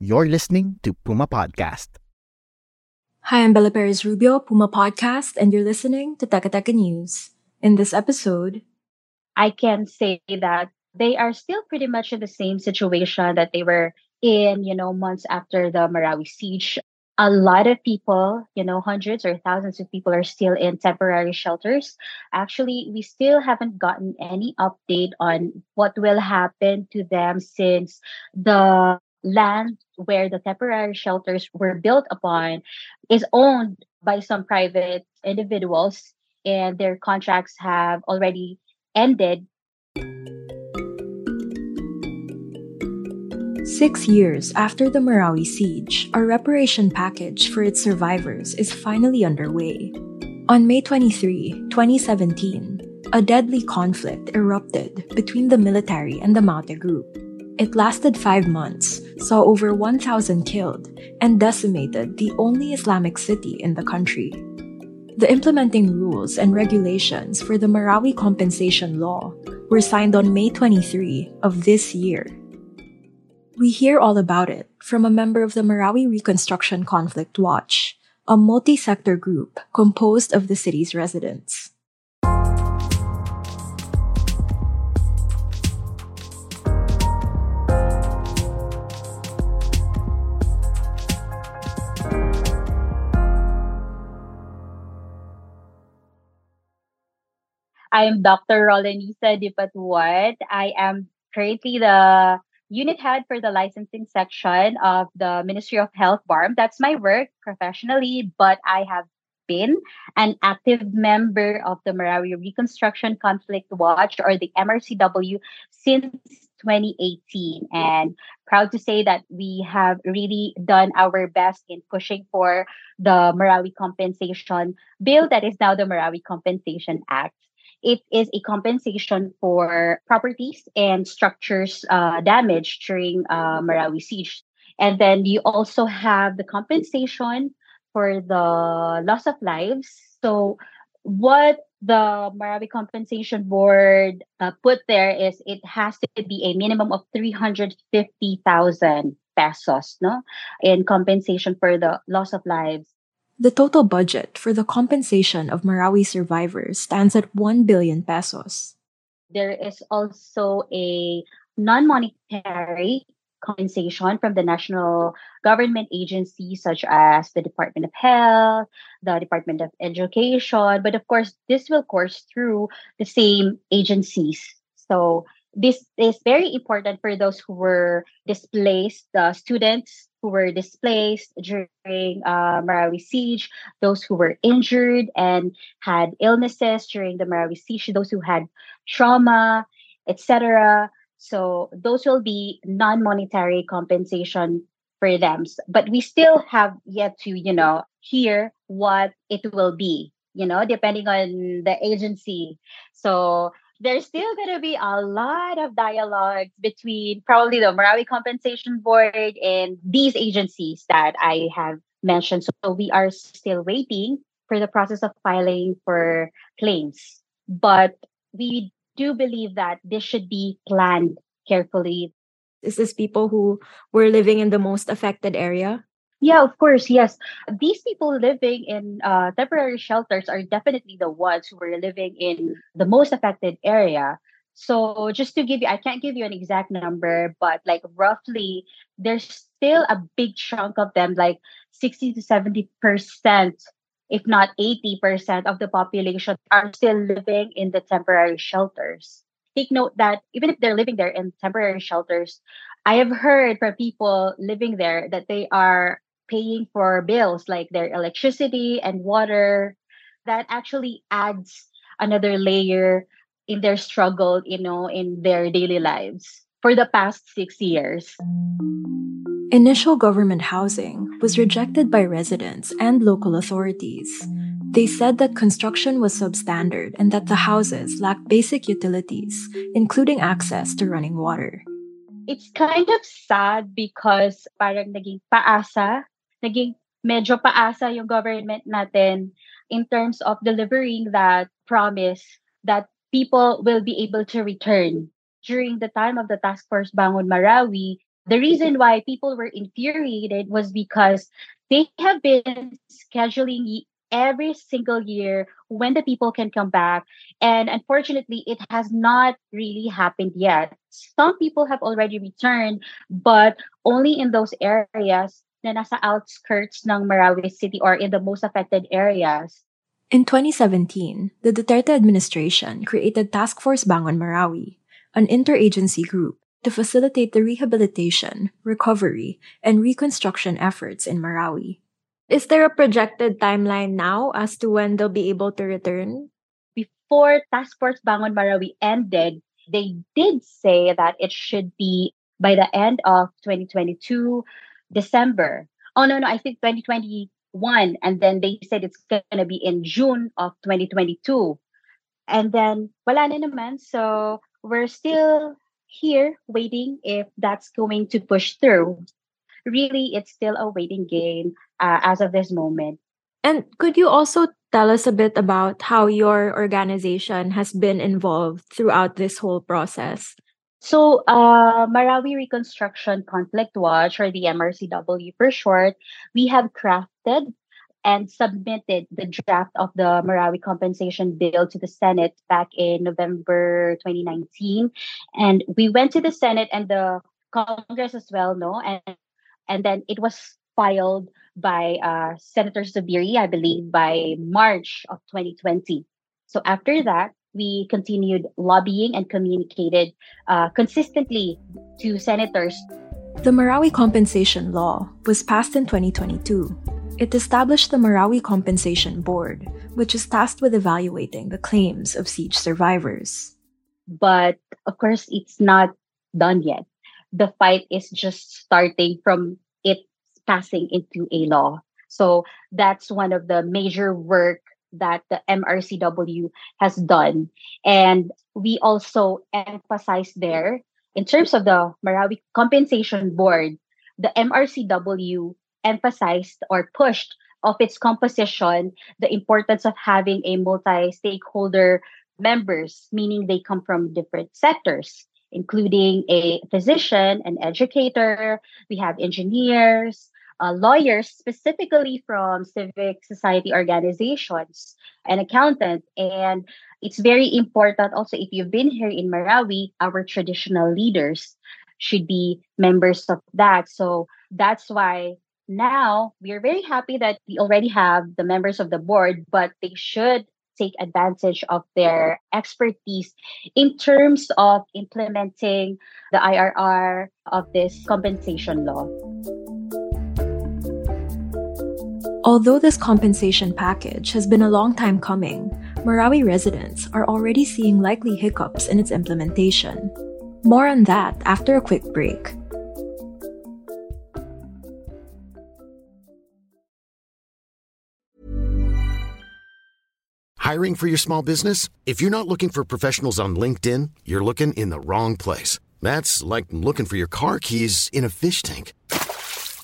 You're listening to Puma Podcast. Hi, I'm Bella Perez Rubio, Puma Podcast, and you're listening to Teka Teka News. In this episode, I can say that they are still pretty much in the same situation that they were in, you know, months after the Marawi siege. A lot of people, you know, hundreds or thousands of people are still in temporary shelters. Actually, we still haven't gotten any update on what will happen to them since the land where the temporary shelters were built upon is owned by some private individuals and their contracts have already ended. six years after the Marawi siege, a reparation package for its survivors is finally underway. On May 23, 2017, a deadly conflict erupted between the military and the Maute group. It lasted five months, saw over 1,000 killed, and decimated the only Islamic city in the country. The implementing rules and regulations for the Marawi Compensation Law were signed on May 23 of this year. We hear all about it from a member of the Marawi Reconstruction Conflict Watch, a multi sector group composed of the city's residents. I am Dr. Rolanisa Dipatuan. I am currently the unit head for the licensing section of the Ministry of Health BARMM. That's my work professionally, but I have been an active member of the Marawi Reconstruction Conflict Watch or the MRCW since 2018 and proud to say that we have really done our best in pushing for the Marawi compensation bill that is now the Marawi Compensation Act. It is a compensation for properties and structures uh, damaged during uh, Marawi siege. And then you also have the compensation for the loss of lives. So what the Marawi Compensation Board uh, put there is it has to be a minimum of 350,000 pesos no in compensation for the loss of lives the total budget for the compensation of Marawi survivors stands at 1 billion pesos. There is also a non monetary compensation from the national government agencies such as the Department of Health, the Department of Education, but of course, this will course through the same agencies. So this is very important for those who were displaced, the students who were displaced during uh, Marawi siege, those who were injured and had illnesses during the Marawi siege, those who had trauma, etc. So those will be non-monetary compensation for them. But we still have yet to, you know, hear what it will be, you know, depending on the agency. So there's still going to be a lot of dialogues between probably the Marawi Compensation Board and these agencies that I have mentioned. So we are still waiting for the process of filing for claims. But we do believe that this should be planned carefully. This is this people who were living in the most affected area? Yeah, of course. Yes. These people living in uh, temporary shelters are definitely the ones who are living in the most affected area. So, just to give you, I can't give you an exact number, but like roughly, there's still a big chunk of them, like 60 to 70%, if not 80% of the population, are still living in the temporary shelters. Take note that even if they're living there in temporary shelters, I have heard from people living there that they are paying for bills like their electricity and water that actually adds another layer in their struggle, you know, in their daily lives for the past six years. Initial government housing was rejected by residents and local authorities. They said that construction was substandard and that the houses lacked basic utilities, including access to running water. It's kind of sad because parang naging paasa, naging medyo paasa yung government natin in terms of delivering that promise that people will be able to return. During the time of the Task Force Bangon Marawi, the reason why people were infuriated was because they have been scheduling every single year when the people can come back. And unfortunately, it has not really happened yet. Some people have already returned, but only in those areas na nasa outskirts ng Marawi City or in the most affected areas. In 2017, the Duterte administration created Task Force Bangon Marawi, an interagency group to facilitate the rehabilitation, recovery, and reconstruction efforts in Marawi. Is there a projected timeline now as to when they'll be able to return? Before Task Force Bangon Marawi ended, they did say that it should be by the end of 2022, December. Oh, no, no, I think 2021. And then they said it's to be in June of 2022. And then, wala na naman. So, we're still here waiting if that's going to push through really it's still a waiting game uh, as of this moment. And could you also tell us a bit about how your organization has been involved throughout this whole process? So, uh, Marawi Reconstruction Conflict Watch, or the MRCW for short, we have crafted and submitted the draft of the Marawi compensation bill to the Senate back in November 2019. And we went to the Senate and the Congress as well, no? And and then it was filed by uh, Senator Zubiri, I believe, by March of 2020. So after that, we continued lobbying and communicated uh, consistently to senators. The Marawi Compensation Law was passed in 2022. It established the Marawi Compensation Board, which is tasked with evaluating the claims of siege survivors. But of course, it's not done yet the fight is just starting from it passing into a law. So that's one of the major work that the MRCW has done. And we also emphasize there, in terms of the Marawi Compensation Board, the MRCW emphasized or pushed of its composition the importance of having a multi-stakeholder members, meaning they come from different sectors including a physician, an educator, we have engineers, uh, lawyers, specifically from civic society organizations, and accountants. And it's very important also if you've been here in Marawi, our traditional leaders should be members of that. So that's why now we are very happy that we already have the members of the board, but they should take advantage of their expertise in terms of implementing the IRR of this compensation law. Although this compensation package has been a long time coming, Marawi residents are already seeing likely hiccups in its implementation. More on that after a quick break. Hiring for your small business? If you're not looking for professionals on LinkedIn, you're looking in the wrong place. That's like looking for your car keys in a fish tank.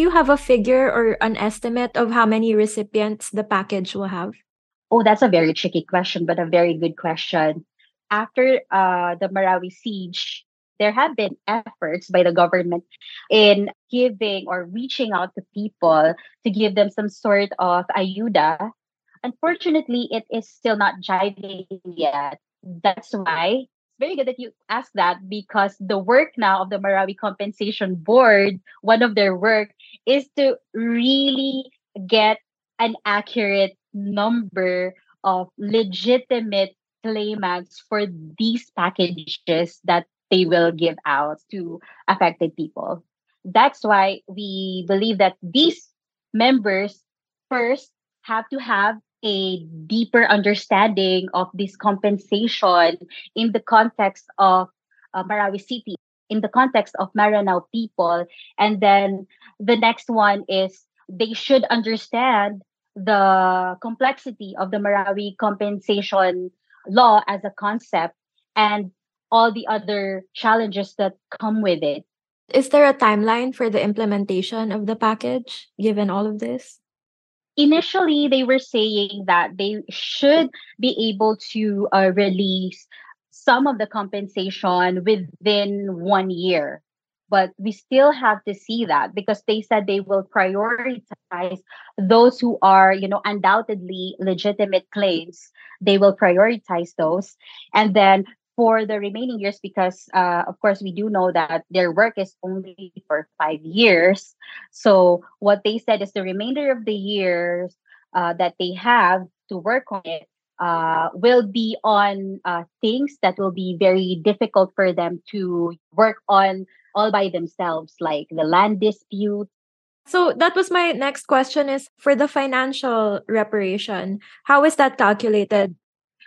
You have a figure or an estimate of how many recipients the package will have? Oh, that's a very tricky question, but a very good question. After uh, the Marawi siege, there have been efforts by the government in giving or reaching out to people to give them some sort of ayuda. Unfortunately, it is still not jiving yet. That's why very good that you asked that because the work now of the Marawi Compensation Board, one of their work is to really get an accurate number of legitimate claimants for these packages that they will give out to affected people. That's why we believe that these members first have to have a deeper understanding of this compensation in the context of uh, Marawi City, in the context of Maranao people. And then the next one is they should understand the complexity of the Marawi compensation law as a concept and all the other challenges that come with it. Is there a timeline for the implementation of the package given all of this? Initially, they were saying that they should be able to uh, release some of the compensation within one year. But we still have to see that because they said they will prioritize those who are, you know, undoubtedly legitimate claims. They will prioritize those. And then for the remaining years because uh, of course we do know that their work is only for five years. So what they said is the remainder of the years uh, that they have to work on it uh, will be on uh, things that will be very difficult for them to work on all by themselves like the land dispute. So that was my next question is for the financial reparation how is that calculated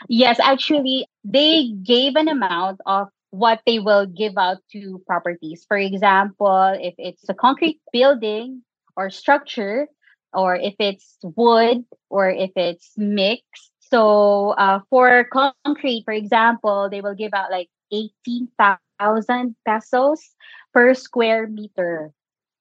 Yes, actually, they gave an amount of what they will give out to properties. For example, if it's a concrete building or structure, or if it's wood, or if it's mixed. So uh, for concrete, for example, they will give out like 18,000 pesos per square meter.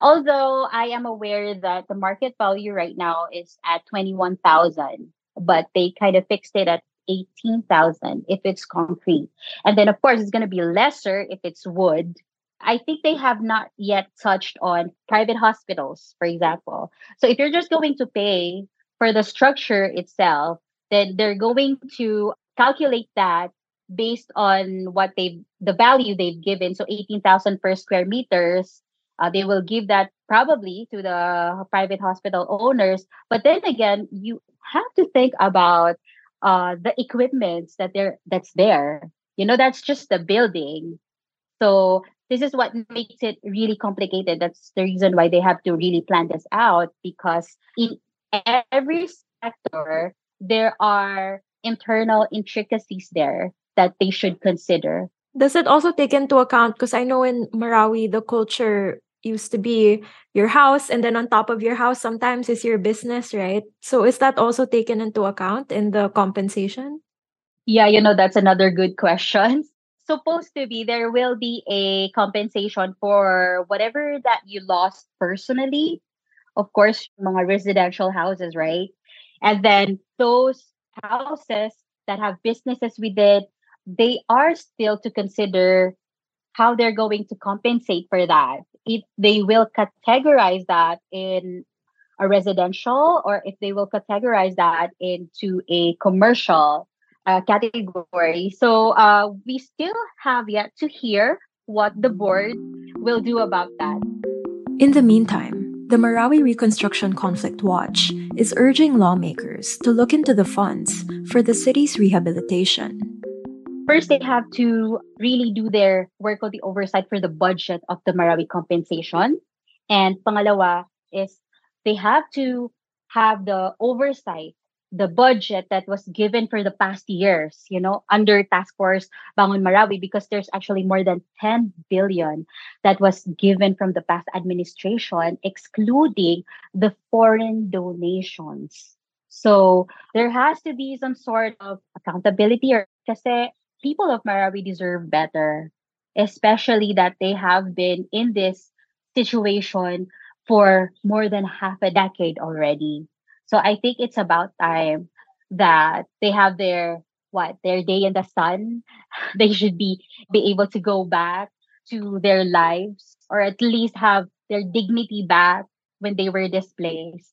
Although I am aware that the market value right now is at 21,000, but they kind of fixed it at 18,000 if it's concrete. And then, of course, it's going to be lesser if it's wood. I think they have not yet touched on private hospitals, for example. So if you're just going to pay for the structure itself, then they're going to calculate that based on what they've, the value they've given. So 18,000 per square meters. Uh, they will give that probably to the private hospital owners. But then again, you have to think about uh, the equipment that there that's there. You know, that's just the building. So this is what makes it really complicated. That's the reason why they have to really plan this out because in every sector there are internal intricacies there that they should consider. Does it also take into account because I know in Marawi the culture used to be your house and then on top of your house sometimes is your business right? So is that also taken into account in the compensation? Yeah you know that's another good question. Supposed to be there will be a compensation for whatever that you lost personally. Of course mga residential houses right? And then those houses that have businesses with it they are still to consider how they're going to compensate for that if they will categorize that in a residential or if they will categorize that into a commercial uh, category. So uh, we still have yet to hear what the board will do about that. In the meantime, the Marawi Reconstruction Conflict Watch is urging lawmakers to look into the funds for the city's rehabilitation first they have to really do their work on the oversight for the budget of the Marawi compensation. And pangalawa is they have to have the oversight, the budget that was given for the past years, you know, under Task Force Bangon Marawi, because there's actually more than 10 billion that was given from the past administration, excluding the foreign donations. So there has to be some sort of accountability or kasi people of Marawi deserve better, especially that they have been in this situation for more than half a decade already. So I think it's about time that they have their what their day in the sun. They should be be able to go back to their lives or at least have their dignity back when they were displaced.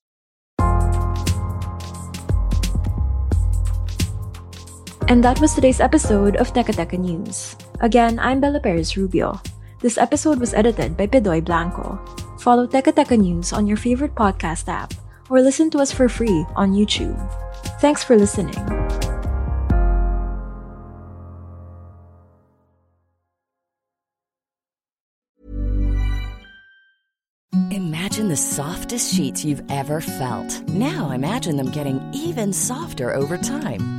And that was today's episode of Teka Teka News. Again, I'm Bella Perez Rubio. This episode was edited by Pedoy Blanco. Follow Teka Teka News on your favorite podcast app or listen to us for free on YouTube. Thanks for listening. Imagine the softest sheets you've ever felt. Now imagine them getting even softer over time.